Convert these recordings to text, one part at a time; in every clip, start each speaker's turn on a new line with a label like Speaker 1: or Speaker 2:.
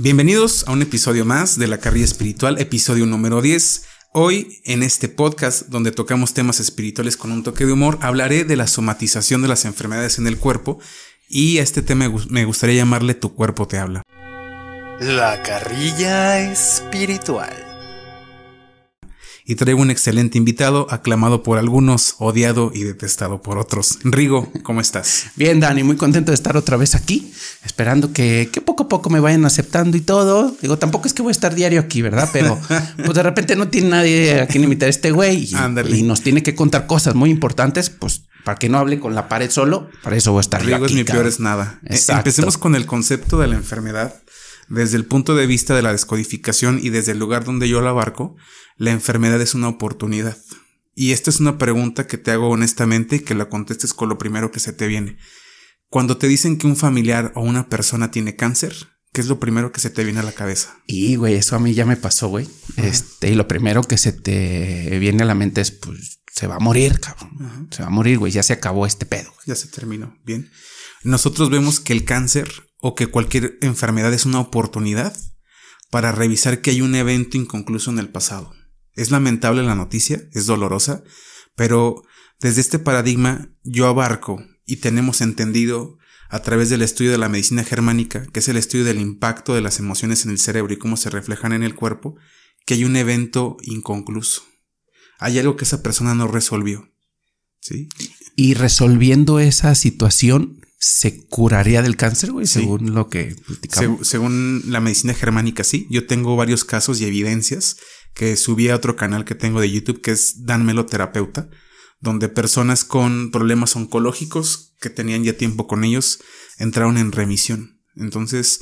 Speaker 1: Bienvenidos a un episodio más de la carrilla espiritual, episodio número 10. Hoy, en este podcast, donde tocamos temas espirituales con un toque de humor, hablaré de la somatización de las enfermedades en el cuerpo y a este tema me gustaría llamarle Tu cuerpo te habla.
Speaker 2: La carrilla espiritual
Speaker 1: y traigo un excelente invitado, aclamado por algunos, odiado y detestado por otros. Rigo, ¿cómo estás?
Speaker 3: Bien, Dani, muy contento de estar otra vez aquí, esperando que, poco a poco me vayan aceptando y todo. Digo, tampoco es que voy a estar diario aquí, ¿verdad? Pero pues de repente no tiene nadie a quien invitar a este güey y, y, nos tiene que contar cosas muy importantes, pues para que no hable con la pared solo, para eso voy a estar
Speaker 1: Rigo es mi peor es nada. Eh, empecemos con el concepto de la enfermedad. Desde el punto de vista de la descodificación y desde el lugar donde yo la abarco, la enfermedad es una oportunidad. Y esta es una pregunta que te hago honestamente y que la contestes con lo primero que se te viene. Cuando te dicen que un familiar o una persona tiene cáncer, ¿qué es lo primero que se te viene a la cabeza?
Speaker 3: Y, güey, eso a mí ya me pasó, güey. Este, y lo primero que se te viene a la mente es, pues, se va a morir, cabrón. Se va a morir, güey. Ya se acabó este pedo.
Speaker 1: Ya se terminó. Bien. Nosotros vemos que el cáncer o que cualquier enfermedad es una oportunidad para revisar que hay un evento inconcluso en el pasado. Es lamentable la noticia, es dolorosa, pero desde este paradigma yo abarco y tenemos entendido a través del estudio de la medicina germánica, que es el estudio del impacto de las emociones en el cerebro y cómo se reflejan en el cuerpo, que hay un evento inconcluso. Hay algo que esa persona no resolvió. ¿Sí?
Speaker 3: Y resolviendo esa situación, se curaría del cáncer, güey, según lo que
Speaker 1: según la medicina germánica, sí. Yo tengo varios casos y evidencias que subí a otro canal que tengo de YouTube que es Danmelo Terapeuta, donde personas con problemas oncológicos que tenían ya tiempo con ellos entraron en remisión. Entonces,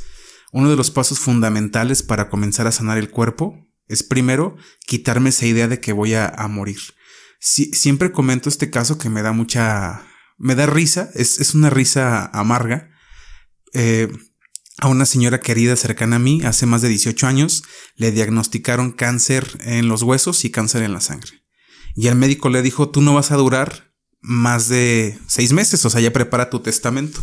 Speaker 1: uno de los pasos fundamentales para comenzar a sanar el cuerpo es primero quitarme esa idea de que voy a, morir. siempre comento este caso que me da mucha me da risa, es, una risa amarga. Eh, a una señora querida cercana a mí, hace más de 18 años, le diagnosticaron cáncer en los huesos y cáncer en la sangre. Y el médico le dijo, tú no vas a durar más de seis meses, o sea, ya prepara tu testamento.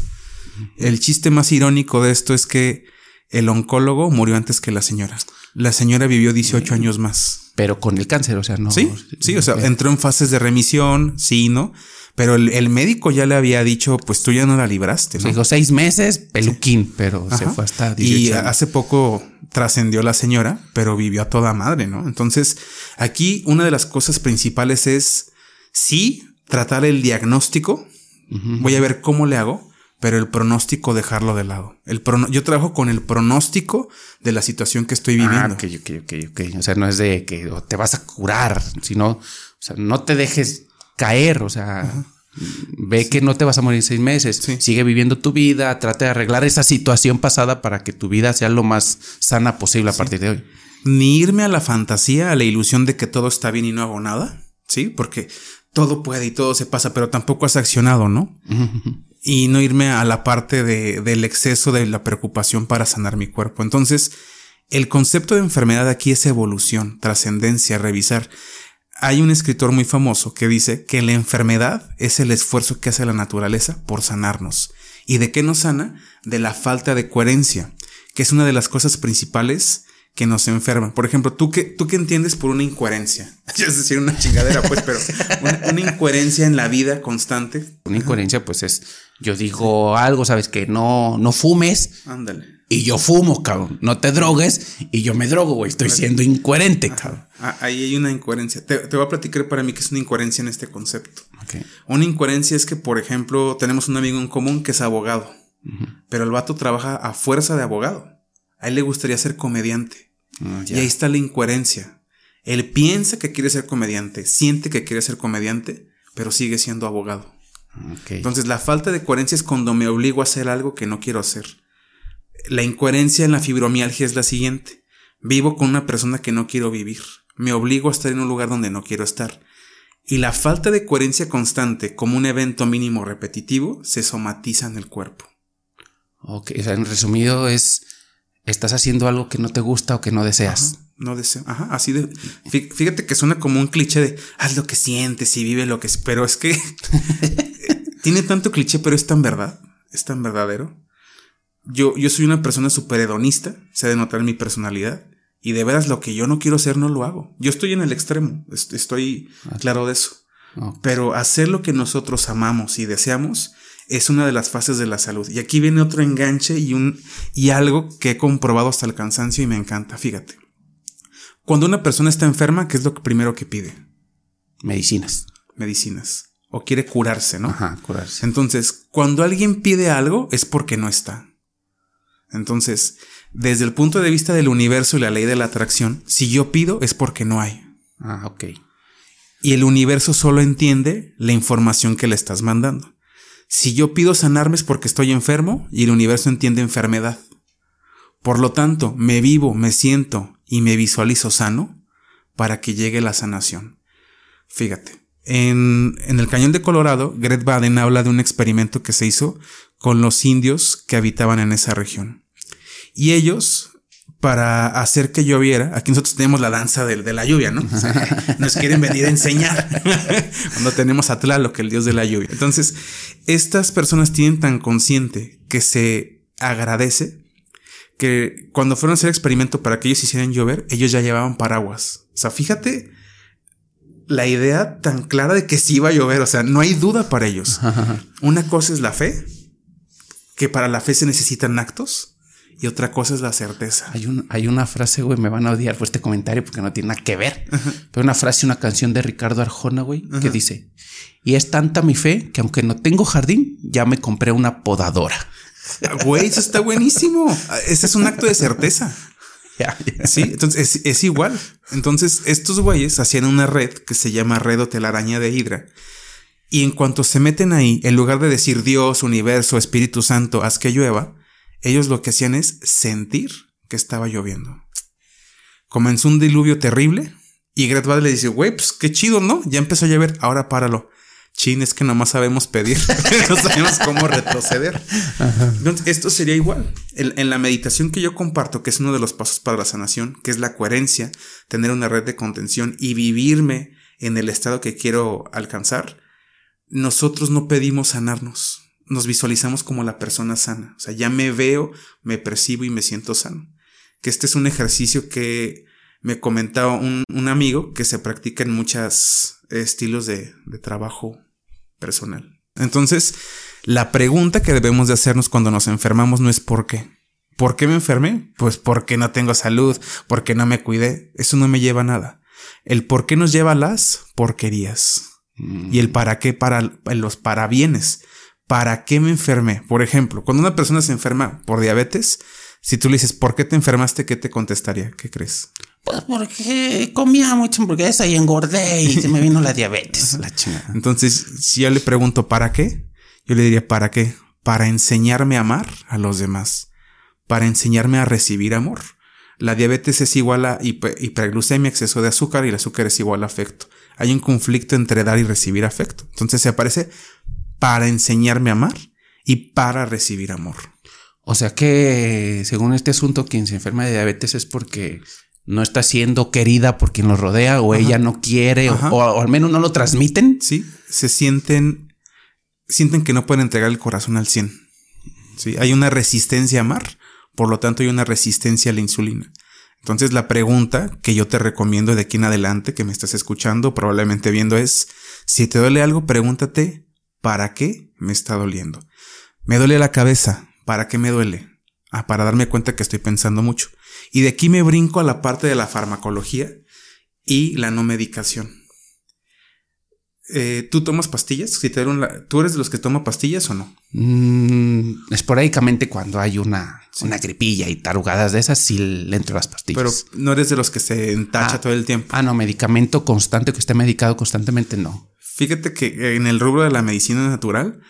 Speaker 1: El chiste más irónico de esto es que el oncólogo murió antes que la señora. La señora vivió 18 años más.
Speaker 3: Pero con el cáncer, o sea, no.
Speaker 1: Sí, sí, o sea, entró en fases de remisión, sí, ¿no? Pero el, médico ya le había dicho, pues tú ya no la libraste. ¿no?
Speaker 3: Dijo seis meses, peluquín, pero se fue hasta 18
Speaker 1: Y hace poco trascendió la señora, pero vivió a toda madre, ¿no? Entonces, aquí una de las cosas principales es, sí, tratar el diagnóstico. Voy a ver cómo le hago, pero el pronóstico dejarlo de lado. El yo trabajo con el pronóstico de la situación que estoy viviendo. Ah,
Speaker 3: ok, ok, ok, ok. O sea, no es de que te vas a curar, sino, o sea, no te dejes caer, o sea, ve que no te vas a morir en seis meses, sigue viviendo tu vida, trata de arreglar esa situación pasada para que tu vida sea lo más sana posible a partir de hoy.
Speaker 1: Ni irme a la fantasía, a la ilusión de que todo está bien y no hago nada, ¿sí? Porque todo puede y todo se pasa, pero tampoco has accionado, ¿no? Y no irme a la parte de, del exceso de la preocupación para sanar mi cuerpo. Entonces, el concepto de enfermedad aquí es evolución, trascendencia, revisar. Hay un escritor muy famoso que dice que la enfermedad es el esfuerzo que hace la naturaleza por sanarnos. ¿Y de qué nos sana? De la falta de coherencia, que es una de las cosas principales que nos enferman. Por ejemplo, ¿tú qué, tú qué entiendes por una incoherencia? Es decir, una chingadera, pues, pero una, incoherencia en la vida constante.
Speaker 3: Una incoherencia, pues, es, yo digo algo, sabes, que no, no fumes.
Speaker 1: Ándale
Speaker 3: y yo fumo, cabrón. No te drogues y yo me drogo, güey. Estoy siendo incoherente, cabrón.
Speaker 1: Ah, ahí hay una incoherencia. Te, voy a platicar para mí que es una incoherencia en este concepto. Una incoherencia es que, por ejemplo, tenemos un amigo en común que es abogado, pero el vato trabaja a fuerza de abogado. A él le gustaría ser comediante. Ah, y ahí está la incoherencia. Él piensa que quiere ser comediante, siente que quiere ser comediante, pero sigue siendo abogado. Entonces, la falta de coherencia es cuando me obligo a hacer algo que no quiero hacer. La incoherencia en la fibromialgia es la siguiente. Vivo con una persona que no quiero vivir. Me obligo a estar en un lugar donde no quiero estar. Y la falta de coherencia constante como un evento mínimo repetitivo se somatiza en el cuerpo.
Speaker 3: Ok, o sea, en resumido es, estás haciendo algo que no te gusta o que no deseas.
Speaker 1: no deseo. Ajá, así de. Fíjate que suena como un cliché de haz lo que sientes y vive lo que. Pero es que tiene tanto cliché, pero es tan verdad. Es tan verdadero. Yo, yo soy una persona súper hedonista, se de notar mi personalidad. Y de veras lo que yo no quiero hacer no lo hago. Yo estoy en el extremo, estoy ah. claro de eso. Pero hacer lo que nosotros amamos y deseamos es una de las fases de la salud. Y aquí viene otro enganche y, un, y algo que he comprobado hasta el cansancio y me encanta. Fíjate. Cuando una persona está enferma, ¿qué es lo primero que pide?
Speaker 3: Medicinas.
Speaker 1: Medicinas. O quiere curarse, ¿no?
Speaker 3: Ajá, curarse.
Speaker 1: Entonces, cuando alguien pide algo es porque no está. Entonces, desde el punto de vista del universo y la ley de la atracción, si yo pido es porque no hay.
Speaker 3: Ah, ok.
Speaker 1: Y el universo solo entiende la información que le estás mandando. Si yo pido sanarme es porque estoy enfermo y el universo entiende enfermedad. Por lo tanto, me vivo, me siento y me visualizo sano para que llegue la sanación. Fíjate, en, en el cañón de Colorado, Gret Baden habla de un experimento que se hizo con los indios que habitaban en esa región. Y ellos, para hacer que lloviera, aquí nosotros tenemos la danza de, la lluvia, ¿no? nos quieren venir a enseñar cuando tenemos a Tlaloc, el dios de la lluvia. Entonces, estas personas tienen tan consciente que se agradece que cuando fueron a hacer experimento para que ellos hicieran llover, ellos ya llevaban paraguas. O sea, fíjate la idea tan clara de que sí iba a llover, o sea, no hay duda para ellos. Una cosa es la fe, que para la fe se necesitan actos, y otra cosa es la certeza.
Speaker 3: Hay, un, hay una frase, güey, me van a odiar por este comentario porque no tiene nada que ver. Pero una frase, una canción de Ricardo Arjona, güey, que dice, y es tanta mi fe que aunque no tengo jardín, ya me compré una podadora.
Speaker 1: Güey, eso está buenísimo. Ese es un acto de certeza. Sí, entonces es, es, igual. Entonces, estos güeyes hacían una red que se llama red o telaraña de Hidra. Y en cuanto se meten ahí, en lugar de decir Dios, universo, Espíritu Santo, haz que llueva, ellos lo que hacían es sentir que estaba lloviendo. Comenzó un diluvio terrible y Gret le dice, güey, pues qué chido, ¿no? Ya empezó a llover, ahora páralo. Chin, es que nomás sabemos pedir, no sabemos cómo retroceder. Entonces, esto sería igual. En, la meditación que yo comparto, que es uno de los pasos para la sanación, que es la coherencia, tener una red de contención y vivirme en el estado que quiero alcanzar, nosotros no pedimos sanarnos nos visualizamos como la persona sana. O sea, ya me veo, me percibo y me siento sano. Que este es un ejercicio que me comentaba un, amigo que se practica en muchos estilos de, de trabajo personal. Entonces, la pregunta que debemos de hacernos cuando nos enfermamos no es por qué. ¿Por qué me enfermé? Pues porque no tengo salud, porque no me cuidé. Eso no me lleva a nada. El por qué nos lleva a las porquerías. Y el para qué para los parabienes. ¿Para qué me enfermé? Por ejemplo, cuando una persona se enferma por diabetes, si tú le dices, ¿por qué te enfermaste? ¿Qué te contestaría? ¿Qué crees?
Speaker 3: Pues porque comía mucha hamburguesa y engordé y se me vino la diabetes. la
Speaker 1: Entonces, si yo le pregunto, ¿para qué? Yo le diría, ¿para qué? Para enseñarme a amar a los demás. Para enseñarme a recibir amor. La diabetes es igual a hiperglucemia, exceso de azúcar, y el azúcar es igual a afecto. Hay un conflicto entre dar y recibir afecto. Entonces se aparece para enseñarme a amar y para recibir amor.
Speaker 3: O sea que, según este asunto, quien se enferma de diabetes es porque no está siendo querida por quien lo rodea o ella no quiere o, al menos no lo transmiten.
Speaker 1: Sí, se sienten, sienten que no pueden entregar el corazón al 100. Sí, hay una resistencia a amar, por lo tanto hay una resistencia a la insulina. Entonces la pregunta que yo te recomiendo de aquí en adelante, que me estás escuchando, probablemente viendo, es, si te duele algo, pregúntate, ¿Para qué me está doliendo? Me duele la cabeza. ¿Para qué me duele? Ah, para darme cuenta que estoy pensando mucho. Y de aquí me brinco a la parte de la farmacología y la no medicación. Eh, ¿Tú tomas pastillas? Si te ¿Tú eres de los que toma pastillas o no?
Speaker 3: Mm, esporádicamente cuando hay una, una gripilla y tarugadas de esas, sí le entro las pastillas.
Speaker 1: Pero no eres de los que se entacha ah, todo el tiempo.
Speaker 3: Ah, no, medicamento constante que esté medicado constantemente, no.
Speaker 1: Fíjate que en el rubro de la medicina natural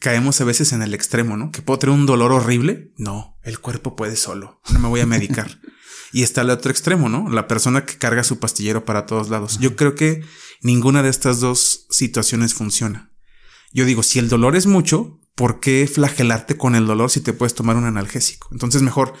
Speaker 1: caemos a veces en el extremo, ¿no? Que puedo tener un dolor horrible. No, el cuerpo puede solo. No me voy a medicar. y está el otro extremo, ¿no? La persona que carga su pastillero para todos lados. Yo creo que ninguna de estas dos situaciones funciona. Yo digo, si el dolor es mucho, ¿por qué flagelarte con el dolor si te puedes tomar un analgésico? Entonces mejor,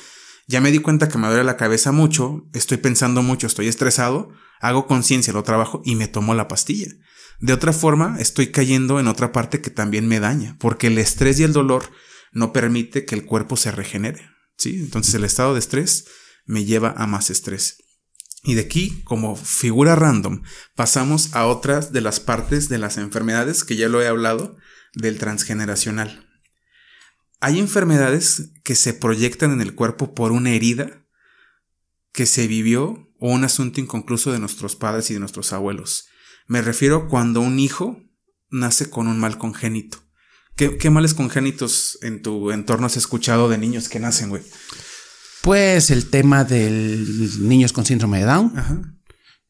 Speaker 1: ya me di cuenta que me duele la cabeza mucho, estoy pensando mucho, estoy estresado, hago conciencia, lo trabajo y me tomo la pastilla. De otra forma, estoy cayendo en otra parte que también me daña, porque el estrés y el dolor no permite que el cuerpo se regenere. ¿sí? Entonces el estado de estrés me lleva a más estrés. Y de aquí, como figura random, pasamos a otras de las partes de las enfermedades que ya lo he hablado del transgeneracional. Hay enfermedades que se proyectan en el cuerpo por una herida que se vivió o un asunto inconcluso de nuestros padres y de nuestros abuelos. Me refiero cuando un hijo nace con un mal congénito. ¿Qué, males congénitos en tu entorno has escuchado de niños que nacen, güey?
Speaker 3: Pues el tema de niños con síndrome de Down. Ajá.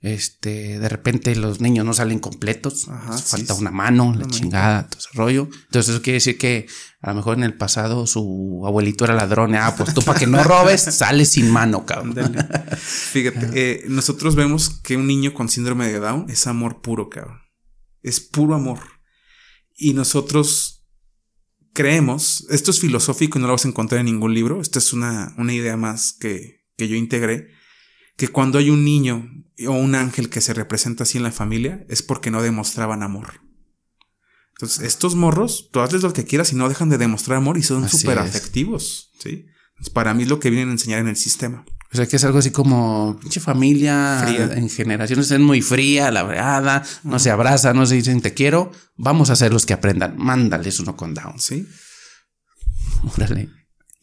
Speaker 3: Este, de repente los niños no salen completos, falta una mano, la chingada, todo ese rollo. Entonces eso quiere decir que a lo mejor en el pasado su abuelito era ladrón. Ah, pues tú para que no robes, sales sin mano, cabrón.
Speaker 1: Fíjate, eh, nosotros vemos que un niño con síndrome de Down es amor puro, cabrón. Es puro amor. Y nosotros creemos, esto es filosófico y no lo vas a encontrar en ningún libro, esta es una, una idea más que, que yo integré que cuando hay un niño o un ángel que se representa así en la familia es porque no demostraban amor. Entonces, estos morros, tú hazles lo que quieras y no dejan de demostrar amor y son súper afectivos, ¿sí? para mí es lo que vienen a enseñar en el sistema.
Speaker 3: O sea, que es algo así como pinche familia en generaciones es muy fría, la verdad, no se abraza, no se dicen te quiero, vamos a hacer los que aprendan, mándales uno con down.
Speaker 1: Sí. Órale.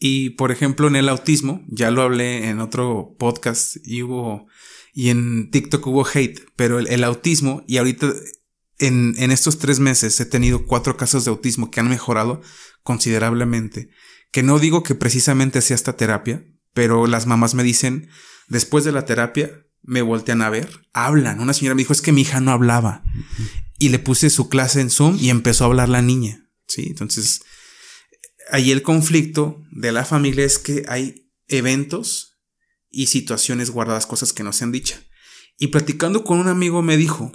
Speaker 1: Y por ejemplo, en el autismo, ya lo hablé en otro podcast y hubo, y en TikTok hubo hate, pero el, autismo, y ahorita en, en, estos tres meses he tenido cuatro casos de autismo que han mejorado considerablemente. Que no digo que precisamente sea esta terapia, pero las mamás me dicen, después de la terapia, me voltean a ver, hablan. Una señora me dijo, es que mi hija no hablaba. Y le puse su clase en Zoom y empezó a hablar la niña. Sí, entonces ahí el conflicto de la familia es que hay eventos y situaciones guardadas, cosas que no se han dicho. Y platicando con un amigo me dijo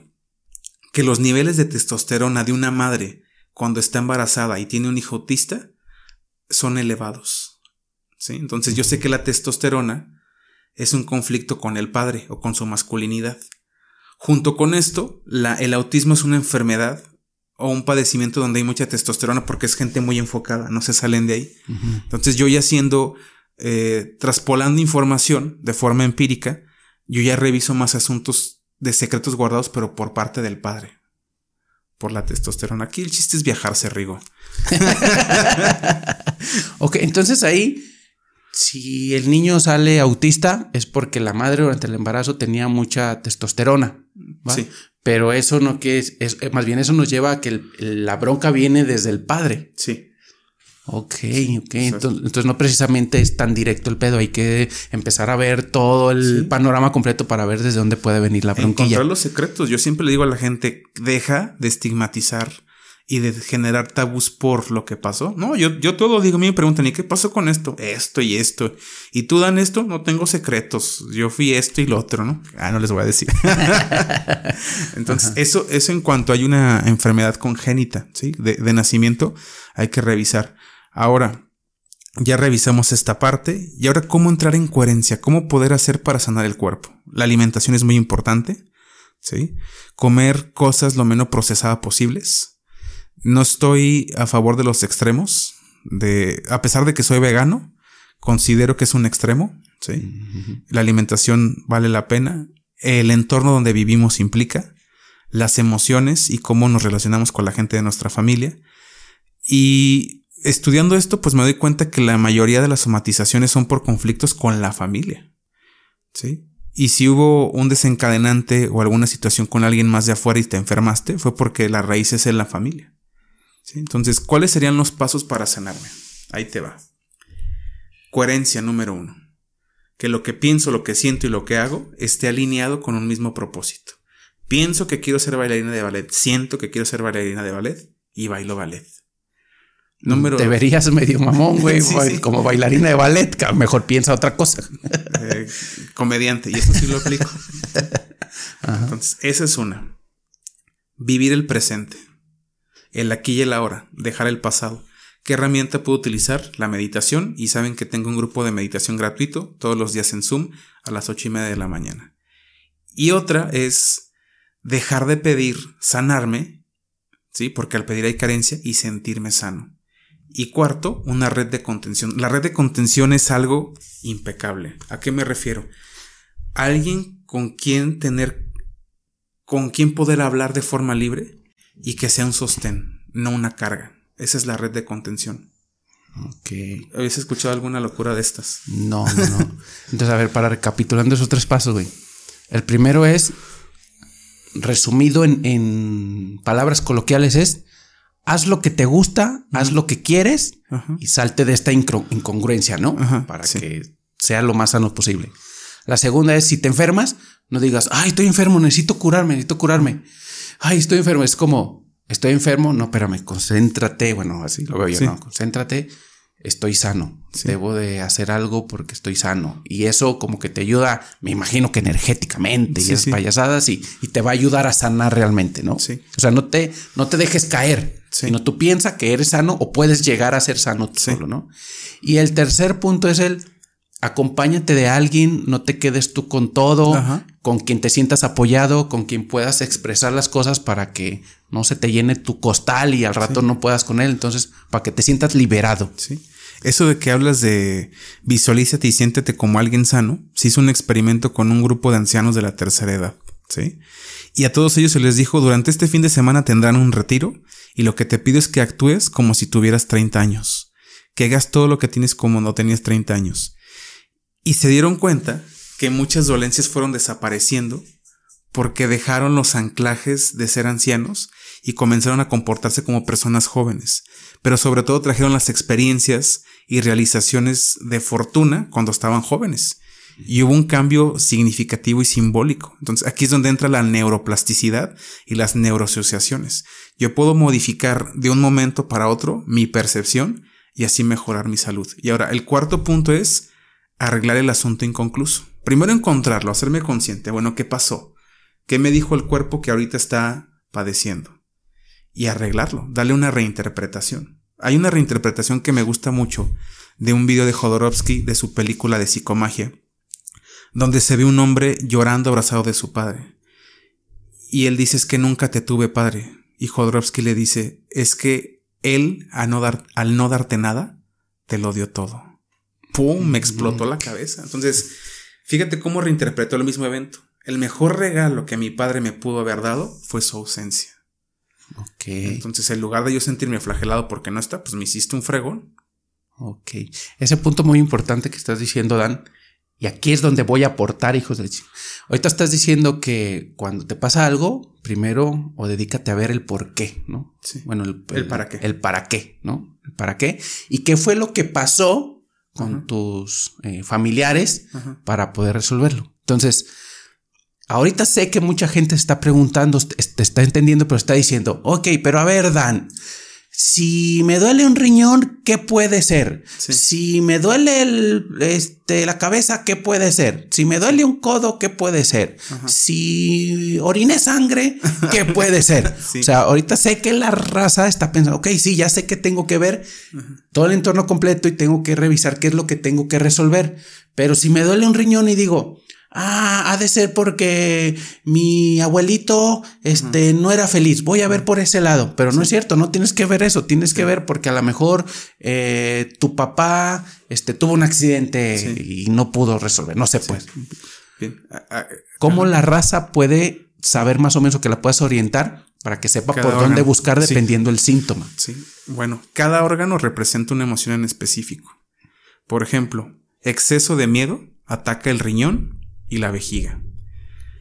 Speaker 1: que los niveles de testosterona de una madre cuando está embarazada y tiene un hijo autista son elevados. ¿sí? Entonces yo sé que la testosterona es un conflicto con el padre o con su masculinidad. Junto con esto, la, el autismo es una enfermedad o un padecimiento donde hay mucha testosterona porque es gente muy enfocada, no se salen de ahí. Entonces yo ya siendo, eh, traspolando información de forma empírica, yo ya reviso más asuntos de secretos guardados, pero por parte del padre. Por la testosterona. Aquí el chiste es viajarse, Rigo.
Speaker 3: ok, entonces ahí, si el niño sale autista, es porque la madre durante el embarazo tenía mucha testosterona. Sí. Pero eso no que es, eh, más bien eso nos lleva a que la bronca viene desde el padre.
Speaker 1: Sí.
Speaker 3: Ok, ok. Entonces, no precisamente es tan directo el pedo. Hay que empezar a ver todo el panorama completo para ver desde dónde puede venir la bronquilla.
Speaker 1: Encontrar los secretos. Yo siempre le digo a la gente, deja de estigmatizar y de generar tabús por lo que pasó. No, yo, yo todo digo, a mí me preguntan, ¿y qué pasó con esto? Esto y esto. ¿Y tú dan esto? No tengo secretos. Yo fui esto y lo otro, ¿no? Ah, no les voy a decir. Entonces, eso, eso en cuanto hay una enfermedad congénita, ¿sí? De, de nacimiento, hay que revisar. Ahora, ya revisamos esta parte y ahora cómo entrar en coherencia, cómo poder hacer para sanar el cuerpo. La alimentación es muy importante, ¿sí? Comer cosas lo menos procesadas posibles, no estoy a favor de los extremos. De, a pesar de que soy vegano, considero que es un extremo. ¿sí? La alimentación vale la pena. El entorno donde vivimos implica. Las emociones y cómo nos relacionamos con la gente de nuestra familia. Y estudiando esto, pues me doy cuenta que la mayoría de las somatizaciones son por conflictos con la familia. ¿Sí? Y si hubo un desencadenante o alguna situación con alguien más de afuera y te enfermaste, fue porque la raíz es en la familia. Entonces, ¿cuáles serían los pasos para sanarme? Ahí te va. Coherencia número uno. Que lo que pienso, lo que siento y lo que hago esté alineado con un mismo propósito. Pienso que quiero ser bailarina de ballet, siento que quiero ser bailarina de ballet y bailo ballet.
Speaker 3: Número Te verías medio mamón, güey, como bailarina de ballet, mejor piensa otra cosa.
Speaker 1: Eh, comediante, y eso sí lo aplico. Entonces, esa es una. Vivir el presente el aquí y el ahora, dejar el pasado. ¿Qué herramienta puedo utilizar? La meditación y saben que tengo un grupo de meditación gratuito todos los días en Zoom a las ocho y media de la mañana. Y otra es dejar de pedir sanarme, ¿sí? Porque al pedir hay carencia y sentirme sano. Y cuarto, una red de contención. La red de contención es algo impecable. ¿A qué me refiero? Alguien con quien tener, con quien poder hablar de forma libre y que sea un sostén, no una carga. Esa es la red de contención.
Speaker 3: Ok.
Speaker 1: ¿Habías escuchado alguna locura de estas?
Speaker 3: No, no, no. Entonces, a ver, para recapitulando esos tres pasos, güey. El primero es, resumido en, palabras coloquiales, es haz lo que te gusta, haz lo que quieres y salte de esta incongruencia, ¿no? Para que sea lo más sano posible. La segunda es, si te enfermas, no digas, ay, estoy enfermo, necesito curarme, necesito curarme. Ay, estoy enfermo. Es como, estoy enfermo, no, espérame, concéntrate. Bueno, así lo veo yo, ¿no? Concéntrate estoy sano. Debo de hacer algo porque estoy sano. Y eso como que te ayuda, me imagino que energéticamente y esas payasadas y, te va a ayudar a sanar realmente, ¿no?
Speaker 1: Sí.
Speaker 3: O sea, no te, no te dejes caer, sino tú piensas que eres sano o puedes llegar a ser sano solo, ¿no? Y el tercer punto es el acompáñate de alguien, no te quedes tú con todo, con quien te sientas apoyado, con quien puedas expresar las cosas para que no se te llene tu costal y al rato no puedas con él. Entonces, para que te sientas liberado.
Speaker 1: Sí. Eso de que hablas de visualízate y siéntete como alguien sano, se hizo un experimento con un grupo de ancianos de la tercera edad. ¿sí? Y a todos ellos se les dijo, durante este fin de semana tendrán un retiro y lo que te pido es que actúes como si tuvieras 30 años, que hagas todo lo que tienes como no tenías 30 años. Y se dieron cuenta que muchas dolencias fueron desapareciendo porque dejaron los anclajes de ser ancianos y comenzaron a comportarse como personas jóvenes, pero sobre todo trajeron las experiencias y realizaciones de fortuna cuando estaban jóvenes. Y hubo un cambio significativo y simbólico. Entonces aquí es donde entra la neuroplasticidad y las neuroasociaciones. Yo puedo modificar de un momento para otro mi percepción y así mejorar mi salud. Y ahora, el cuarto punto es arreglar el asunto inconcluso. Primero encontrarlo, hacerme consciente. Bueno, ¿qué pasó? ¿Qué me dijo el cuerpo que ahorita está padeciendo? Y arreglarlo, darle una reinterpretación. Hay una reinterpretación que me gusta mucho de un video de Jodorowsky de su película de psicomagia, donde se ve un hombre llorando abrazado de su padre. Y él dice es que nunca te tuve padre. Y Jodorowsky le dice es que él al no, dar, al no darte nada, te lo dio todo. ¡Pum! Me explotó la cabeza. Entonces, fíjate cómo reinterpretó el mismo evento. El mejor regalo que mi padre me pudo haber dado fue su ausencia.
Speaker 3: Ok.
Speaker 1: Entonces, en lugar de yo sentirme flagelado porque no está, pues me hiciste un fregón.
Speaker 3: Ok. Ese punto muy importante que estás diciendo, Dan, y aquí es donde voy a aportar, hijos de Ahorita estás diciendo que cuando te pasa algo, primero o dedícate a ver el por qué, ¿no?
Speaker 1: Sí.
Speaker 3: Bueno, el,
Speaker 1: para qué.
Speaker 3: El para qué, ¿no? El para qué. Y qué fue lo que pasó con tus eh, familiares para poder resolverlo. Entonces, Ahorita sé que mucha gente está preguntando, te está entendiendo, pero está diciendo, ok, pero a ver, Dan, si me duele un riñón, ¿qué puede ser? Si me duele el, este, la cabeza, ¿qué puede ser? Si me duele un codo, ¿qué puede ser? Si orine sangre, ¿qué puede ser? O sea, ahorita sé que la raza está pensando, ok, sí, ya sé que tengo que ver todo el entorno completo y tengo que revisar qué es lo que tengo que resolver. Pero si me duele un riñón y digo, Ah, ha de ser porque mi abuelito este, no era feliz. Voy a ver por ese lado. Pero no es cierto, no tienes que ver eso. Tienes que ver porque a lo mejor eh, tu papá este, tuvo un accidente y no pudo resolver. No sé, pues.
Speaker 1: Bien.
Speaker 3: ¿Cómo la raza puede saber más o menos que la puedas orientar para que sepa por dónde buscar dependiendo el síntoma?
Speaker 1: Sí. Bueno, cada órgano representa una emoción en específico. Por ejemplo, exceso de miedo ataca el riñón y la vejiga.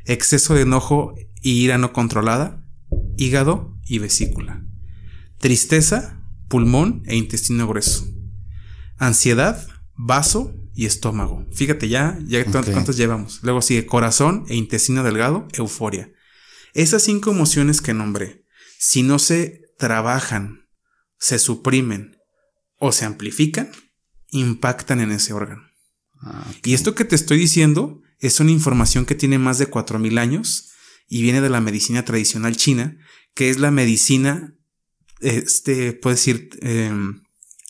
Speaker 1: Exceso de enojo y ira no controlada, hígado y vesícula. Tristeza, pulmón e intestino grueso. Ansiedad, vaso y estómago. Fíjate ya, ya cuántos llevamos. Luego sigue corazón e intestino delgado, euforia. Esas cinco emociones que nombré, si no se trabajan, se suprimen o se amplifican, impactan en ese órgano. Ah, y esto que te estoy diciendo es una información que tiene más de 4.000 años y viene de la medicina tradicional china, que es la medicina, este, puede decir, em,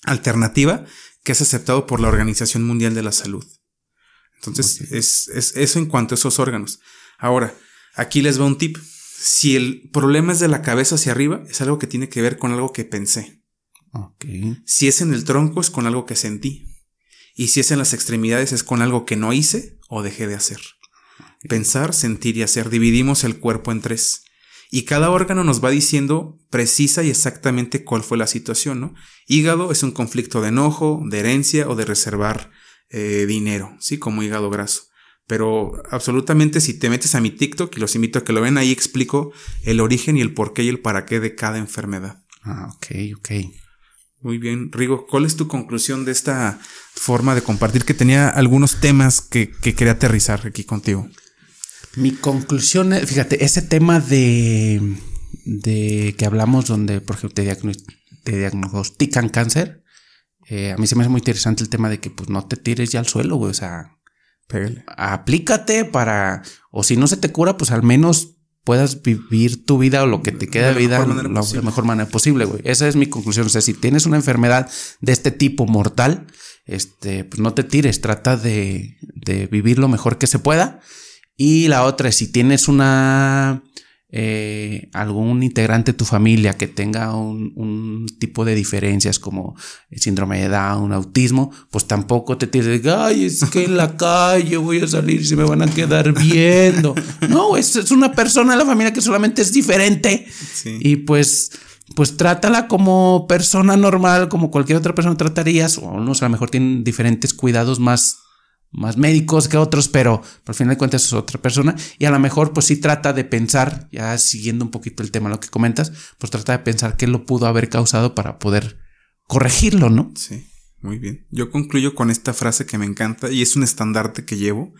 Speaker 1: alternativa, que es aceptado por la Organización Mundial de la Salud. Entonces, es, es, eso en cuanto a esos órganos. Ahora, aquí les va un tip. Si el problema es de la cabeza hacia arriba, es algo que tiene que ver con algo que pensé. Si es en el tronco es con algo que sentí. Y si es en las extremidades es con algo que no hice o dejé de hacer. Pensar, sentir y hacer. Dividimos el cuerpo en tres. Y cada órgano nos va diciendo precisa y exactamente cuál fue la situación, ¿no? Hígado es un conflicto de enojo, de herencia o de reservar eh, dinero, ¿sí? Como hígado graso. Pero absolutamente si te metes a mi TikTok y los invito a que lo vean, ahí explico el origen y el porqué y el para qué de cada enfermedad.
Speaker 3: Ah, ok, ok.
Speaker 1: Muy bien, Rigo, ¿cuál es tu conclusión de esta forma de compartir que tenía algunos temas que, quería aterrizar aquí contigo?
Speaker 3: Mi conclusión, es, fíjate, ese tema de, de que hablamos donde, por ejemplo, te, diagnostican cáncer, eh, a mí se me hace muy interesante el tema de que pues no te tires ya al suelo, güey, o sea, Aplícate para, o si no se te cura, pues al menos puedas vivir tu vida o lo que te queda de vida de la mejor manera posible, güey. Esa es mi conclusión. O sea, si tienes una enfermedad de este tipo mortal, este, pues no te tires, trata de, de vivir lo mejor que se pueda. Y la otra es si tienes una eh, algún integrante de tu familia que tenga un, tipo de diferencias como el síndrome de Down, autismo, pues tampoco te tienes de, ay, es que en la calle voy a salir y se me van a quedar viendo. No, es, es una persona de la familia que solamente es diferente. Y pues, pues trátala como persona normal, como cualquier otra persona tratarías, o unos a lo mejor tienen diferentes cuidados más más médicos que otros, pero por fin de cuentas es otra persona y a lo mejor pues sí trata de pensar, ya siguiendo un poquito el tema, lo que comentas, pues trata de pensar qué lo pudo haber causado para poder corregirlo, ¿no?
Speaker 1: Sí, muy bien. Yo concluyo con esta frase que me encanta y es un estandarte que llevo,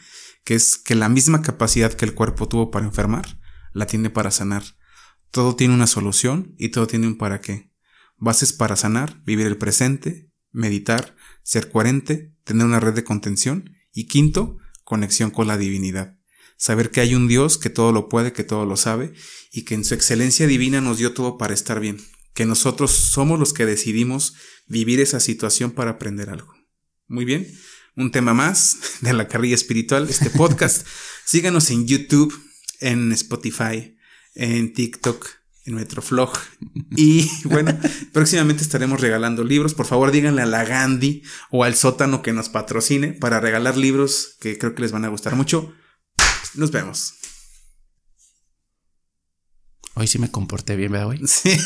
Speaker 1: que es que la misma capacidad que el cuerpo tuvo para enfermar, la tiene para sanar. Todo tiene una solución y todo tiene un para qué. Bases para sanar, vivir el presente, meditar, ser coherente, tener una red de contención y quinto, conexión con la divinidad. Saber que hay un Dios que todo lo puede, que todo lo sabe y que en su excelencia divina nos dio todo para estar bien. Que nosotros somos los que decidimos vivir esa situación para aprender algo. Muy bien. Un tema más de la carrilla espiritual, este podcast. Síganos en YouTube, en Spotify, en TikTok, en Metroflog. Y bueno, próximamente estaremos regalando libros. Por favor, díganle a la Gandhi o al sótano que nos patrocine para regalar libros que creo que les van a gustar mucho. Nos vemos.
Speaker 3: Hoy sí me comporté bien, ¿verdad, güey?
Speaker 1: Sí.